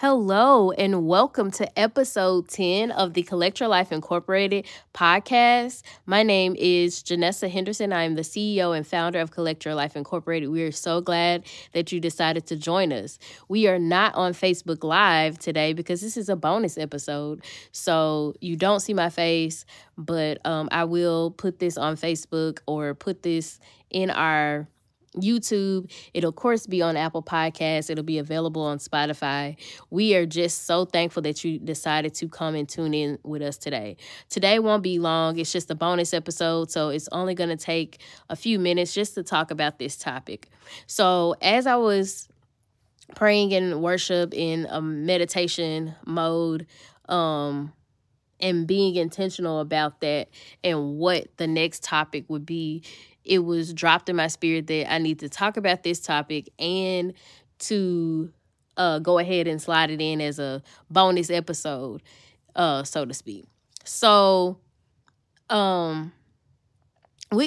Hello, and welcome to episode 10 of the Collect Your Life Incorporated podcast. My name is Janessa Henderson. I am the CEO and founder of Collect Your Life Incorporated. We are so glad that you decided to join us. We are not on Facebook Live today because this is a bonus episode. So you don't see my face, but um, I will put this on Facebook or put this in our YouTube. It'll, of course, be on Apple Podcasts. It'll be available on Spotify. We are just so thankful that you decided to come and tune in with us today. Today won't be long, it's just a bonus episode. So it's only going to take a few minutes just to talk about this topic. So, as I was praying in worship in a meditation mode, um, and being intentional about that and what the next topic would be it was dropped in my spirit that I need to talk about this topic and to uh, go ahead and slide it in as a bonus episode, uh, so to speak. So, um,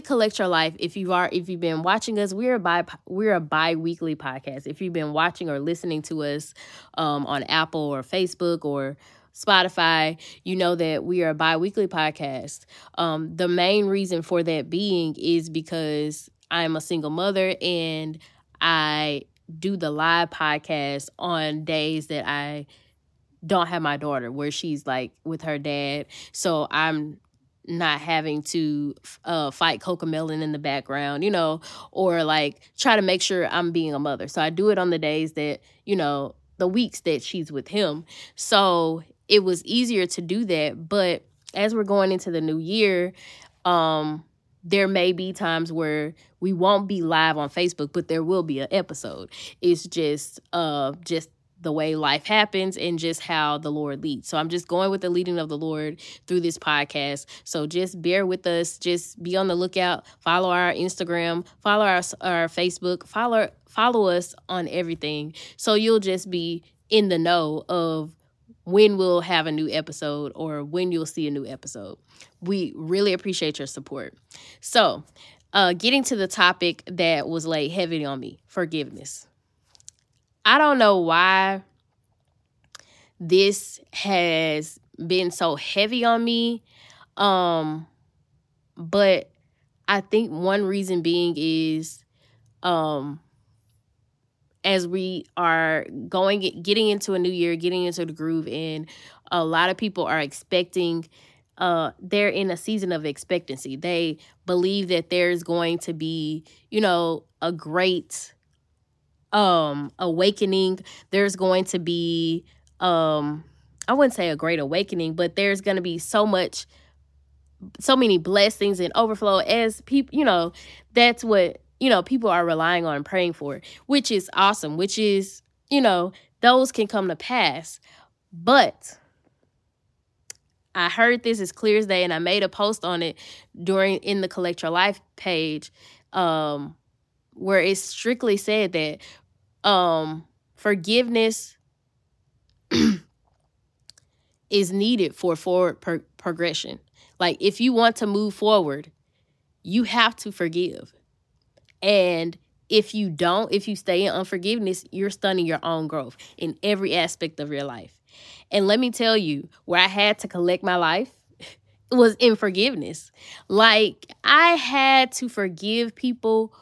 collect your life if you are if you've been watching us we're a bi we're a bi-weekly podcast if you've been watching or listening to us um, on apple or facebook or Spotify, you know that we are a bi weekly podcast. Um, the main reason for that being is because I'm a single mother and I do the live podcast on days that I don't have my daughter, where she's like with her dad. So I'm not having to uh, fight Cocomelon in the background, you know, or like try to make sure I'm being a mother. So I do it on the days that, you know, the weeks that she's with him. So it was easier to do that. But as we're going into the new year, um, there may be times where we won't be live on Facebook, but there will be an episode. It's just uh just the way life happens and just how the Lord leads. So I'm just going with the leading of the Lord through this podcast. So just bear with us. Just be on the lookout. Follow our Instagram, follow our our Facebook, follow follow us on everything. So you'll just be in the know of when we'll have a new episode or when you'll see a new episode. We really appreciate your support. So, uh, getting to the topic that was laid heavy on me forgiveness. I don't know why this has been so heavy on me. Um, but I think one reason being is um as we are going getting into a new year getting into the groove and a lot of people are expecting uh they're in a season of expectancy. They believe that there's going to be you know a great um awakening. There's going to be um i wouldn't say a great awakening but there's going to be so much so many blessings and overflow as people you know that's what you know, people are relying on praying for, it, which is awesome, which is, you know, those can come to pass. But I heard this as clear as day, and I made a post on it during in the Collect Your Life page, um, where it strictly said that um, forgiveness is needed for forward pro- progression. Like if you want to move forward, you have to forgive. And if you don't, if you stay in unforgiveness, you're stunning your own growth in every aspect of your life. And let me tell you, where I had to collect my life was in forgiveness. Like I had to forgive people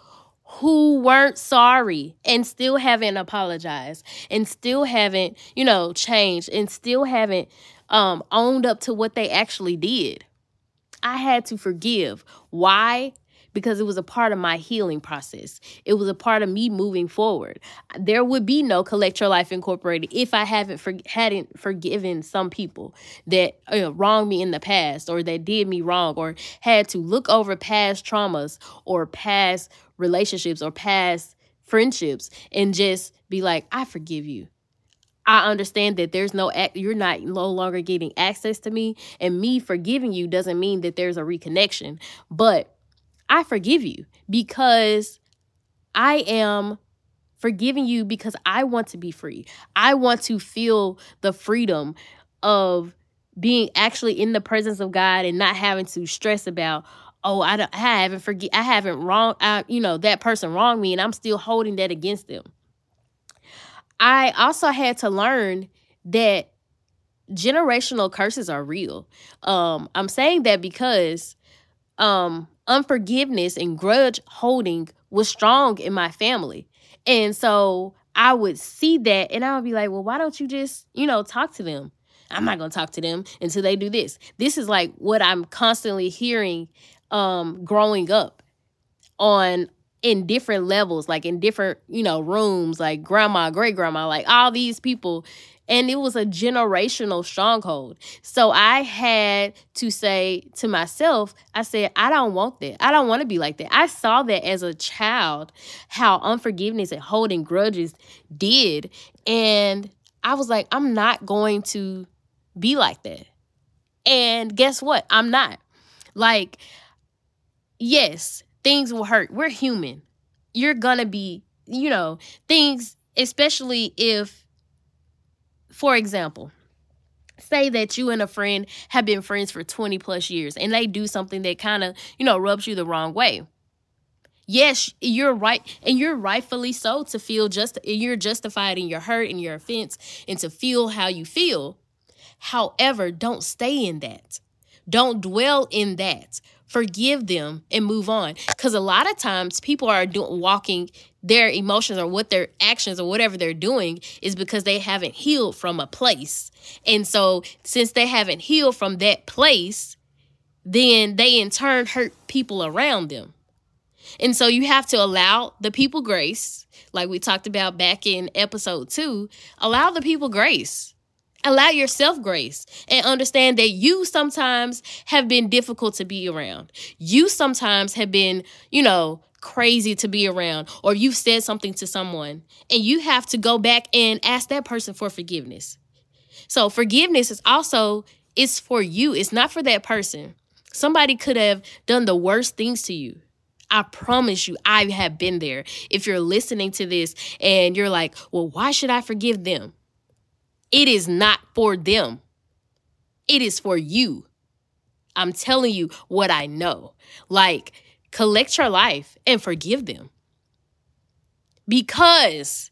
who weren't sorry and still haven't apologized and still haven't, you know, changed and still haven't um owned up to what they actually did. I had to forgive. Why? Because it was a part of my healing process. It was a part of me moving forward. There would be no Collect Your Life Incorporated if I haven't for, hadn't forgiven some people that wronged me in the past or that did me wrong or had to look over past traumas or past relationships or past friendships and just be like, I forgive you. I understand that there's no act, you're not no longer getting access to me and me forgiving you doesn't mean that there's a reconnection but I forgive you because I am forgiving you because I want to be free. I want to feel the freedom of being actually in the presence of God and not having to stress about oh I, don't, I haven't forget I haven't wrong I, you know that person wronged me and I'm still holding that against them. I also had to learn that generational curses are real. Um, I'm saying that because um, unforgiveness and grudge holding was strong in my family. And so I would see that and I would be like, well, why don't you just, you know, talk to them? I'm not going to talk to them until they do this. This is like what I'm constantly hearing um, growing up on in different levels, like in different, you know, rooms, like grandma, great grandma, like all these people and it was a generational stronghold. So I had to say to myself, I said, I don't want that. I don't want to be like that. I saw that as a child, how unforgiveness and holding grudges did. And I was like, I'm not going to be like that. And guess what? I'm not. Like, yes, things will hurt. We're human. You're going to be, you know, things, especially if for example, say that you and a friend have been friends for 20 plus years and they do something that kind of, you know, rubs you the wrong way. Yes, you're right, and you're rightfully so to feel just you're justified in your hurt and your offense and to feel how you feel. However, don't stay in that. Don't dwell in that. Forgive them and move on. Because a lot of times people are doing walking their emotions or what their actions or whatever they're doing is because they haven't healed from a place. And so, since they haven't healed from that place, then they in turn hurt people around them. And so, you have to allow the people grace, like we talked about back in episode two, allow the people grace. Allow yourself grace and understand that you sometimes have been difficult to be around. You sometimes have been, you know, crazy to be around or you've said something to someone and you have to go back and ask that person for forgiveness. So forgiveness is also it's for you. It's not for that person. Somebody could have done the worst things to you. I promise you, I have been there. If you're listening to this and you're like, well, why should I forgive them? It is not for them, it is for you. I'm telling you what I know. Like, collect your life and forgive them. Because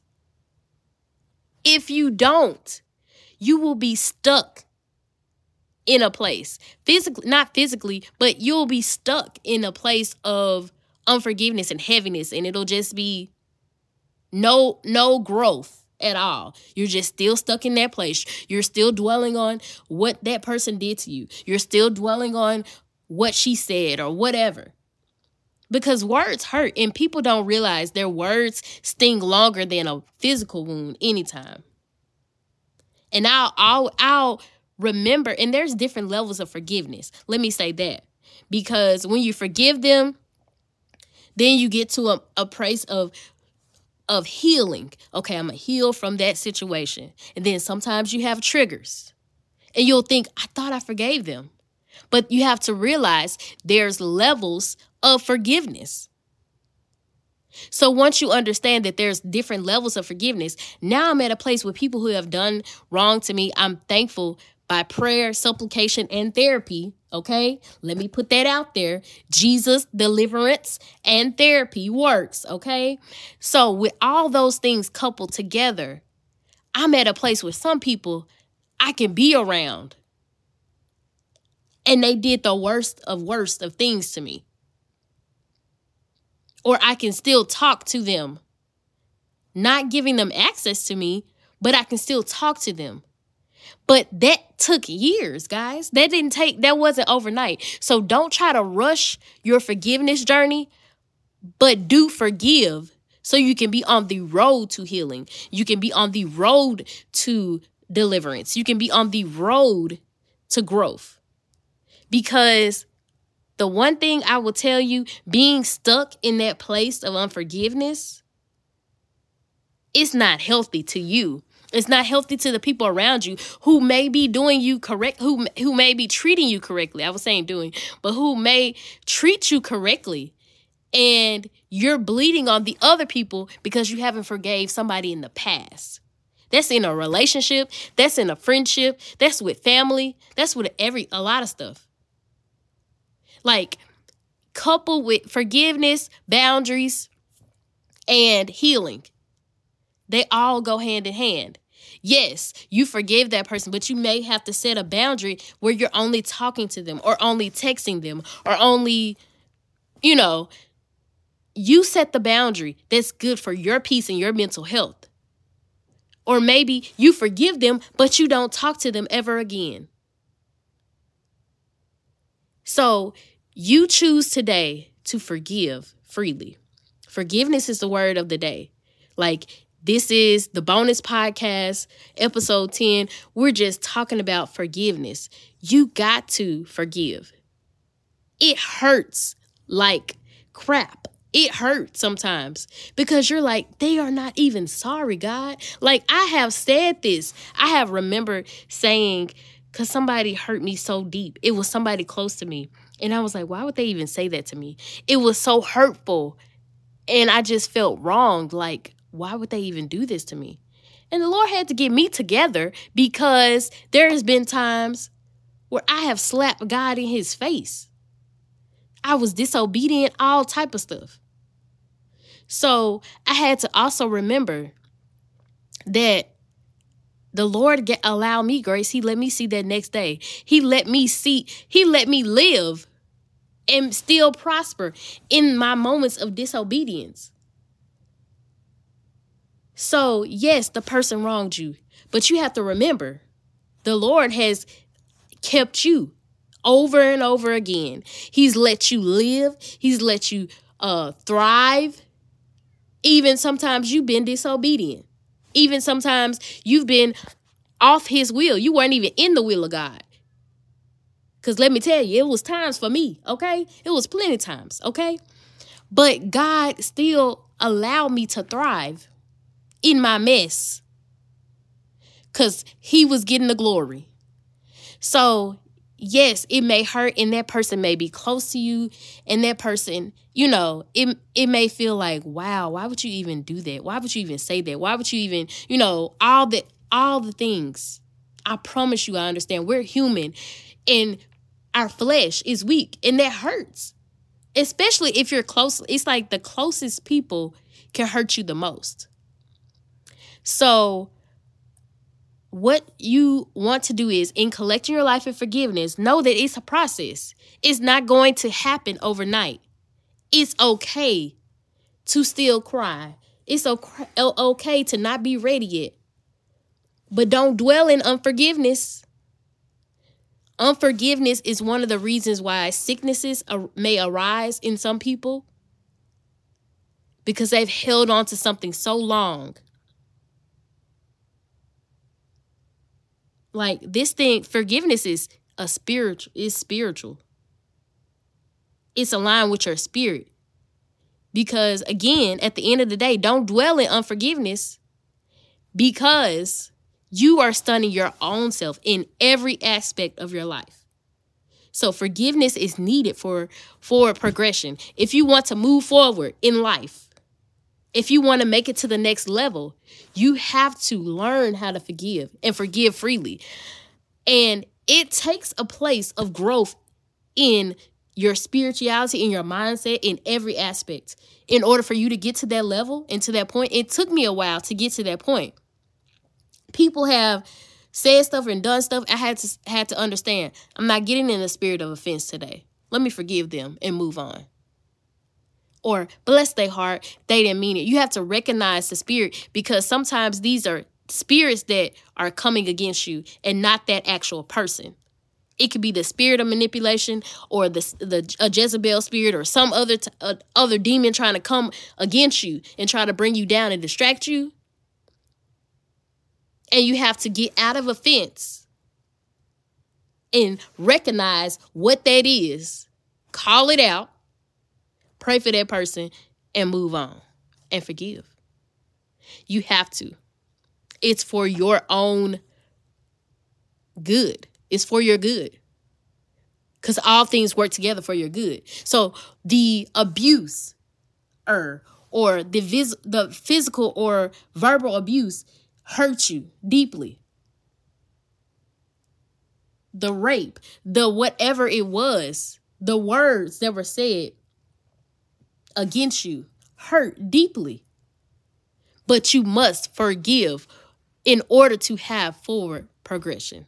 if you don't, you will be stuck in a place. Physically not physically but you'll be stuck in a place of unforgiveness and heaviness and it'll just be no no growth at all. You're just still stuck in that place. You're still dwelling on what that person did to you. You're still dwelling on what she said or whatever because words hurt and people don't realize their words sting longer than a physical wound anytime. And i'll i'll i'll remember and there's different levels of forgiveness. Let me say that. Because when you forgive them then you get to a, a place of of healing. Okay i'm gonna heal from that situation. And then sometimes you have triggers. And you'll think i thought i forgave them but you have to realize there's levels of forgiveness. So once you understand that there's different levels of forgiveness, now I'm at a place with people who have done wrong to me. I'm thankful by prayer, supplication, and therapy. Okay, let me put that out there. Jesus, deliverance, and therapy works. Okay, so with all those things coupled together, I'm at a place where some people I can be around and they did the worst of worst of things to me. Or I can still talk to them, not giving them access to me, but I can still talk to them. But that took years, guys. That didn't take, that wasn't overnight. So don't try to rush your forgiveness journey, but do forgive so you can be on the road to healing. You can be on the road to deliverance. You can be on the road to growth. Because the one thing I will tell you, being stuck in that place of unforgiveness, it's not healthy to you. It's not healthy to the people around you who may be doing you correct, who who may be treating you correctly. I was saying doing, but who may treat you correctly. And you're bleeding on the other people because you haven't forgave somebody in the past. That's in a relationship, that's in a friendship, that's with family, that's with every a lot of stuff. Like, coupled with forgiveness, boundaries, and healing, they all go hand in hand. Yes, you forgive that person, but you may have to set a boundary where you're only talking to them or only texting them or only, you know, you set the boundary that's good for your peace and your mental health. Or maybe you forgive them, but you don't talk to them ever again. So you choose today to forgive freely. Forgiveness is the word of the day. Like, this is the bonus podcast, episode 10. We're just talking about forgiveness. You got to forgive. It hurts like crap. It hurts sometimes because you're like, they are not even sorry, God. Like, I have said this. I have remembered saying, because somebody hurt me so deep. It was somebody close to me. And I was like, why would they even say that to me? It was so hurtful. And I just felt wronged. Like, why would they even do this to me? And the Lord had to get me together because there has been times where I have slapped God in his face. I was disobedient, all type of stuff. So I had to also remember that the Lord get, allowed me grace. He let me see that next day. He let me see, he let me live and still prosper in my moments of disobedience. So, yes, the person wronged you, but you have to remember the Lord has kept you over and over again. He's let you live, He's let you uh, thrive. Even sometimes you've been disobedient. Even sometimes you've been off His will. You weren't even in the will of God. Because let me tell you, it was times for me, okay? It was plenty times, okay? But God still allowed me to thrive in my mess because He was getting the glory. So, yes, it may hurt, and that person may be close to you, and that person, you know, it, it may feel like, wow, why would you even do that? Why would you even say that? Why would you even, you know, all the all the things. I promise you, I understand. We're human and our flesh is weak and that hurts. Especially if you're close. It's like the closest people can hurt you the most. So, what you want to do is in collecting your life and forgiveness, know that it's a process. It's not going to happen overnight. It's okay to still cry. It's okay to not be ready yet. But don't dwell in unforgiveness. Unforgiveness is one of the reasons why sicknesses may arise in some people because they've held on to something so long. Like this thing, forgiveness is a spiritual, is spiritual. It's aligned with your spirit. Because again, at the end of the day, don't dwell in unforgiveness because you are stunning your own self in every aspect of your life. So forgiveness is needed for for progression. If you want to move forward in life, if you want to make it to the next level, you have to learn how to forgive and forgive freely. And it takes a place of growth in your spirituality, in your mindset, in every aspect. In order for you to get to that level and to that point, it took me a while to get to that point people have said stuff and done stuff, I had to had to understand. I'm not getting in the spirit of offense today. Let me forgive them and move on. Or bless their heart, they didn't mean it. You have to recognize the spirit because sometimes these are spirits that are coming against you and not that actual person. It could be the spirit of manipulation or the the a Jezebel spirit or some other t- uh, other demon trying to come against you and try to bring you down and distract you. And you have to get out of offense and recognize what that is, call it out, pray for that person, and move on and forgive. You have to. It's for your own good, it's for your good. Because all things work together for your good. So the abuse or, or the, vis- the physical or verbal abuse hurt you deeply. The rape, the whatever it was, the words that were said against you hurt deeply. But you must forgive in order to have forward progression.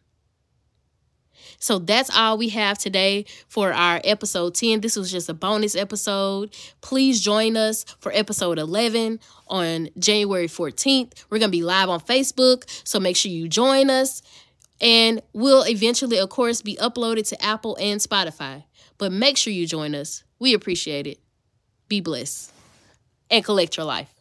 So that's all we have today for our episode 10. This was just a bonus episode. Please join us for episode 11 on January 14th. We're going to be live on Facebook, so make sure you join us. And we'll eventually, of course, be uploaded to Apple and Spotify. But make sure you join us. We appreciate it. Be blessed and collect your life.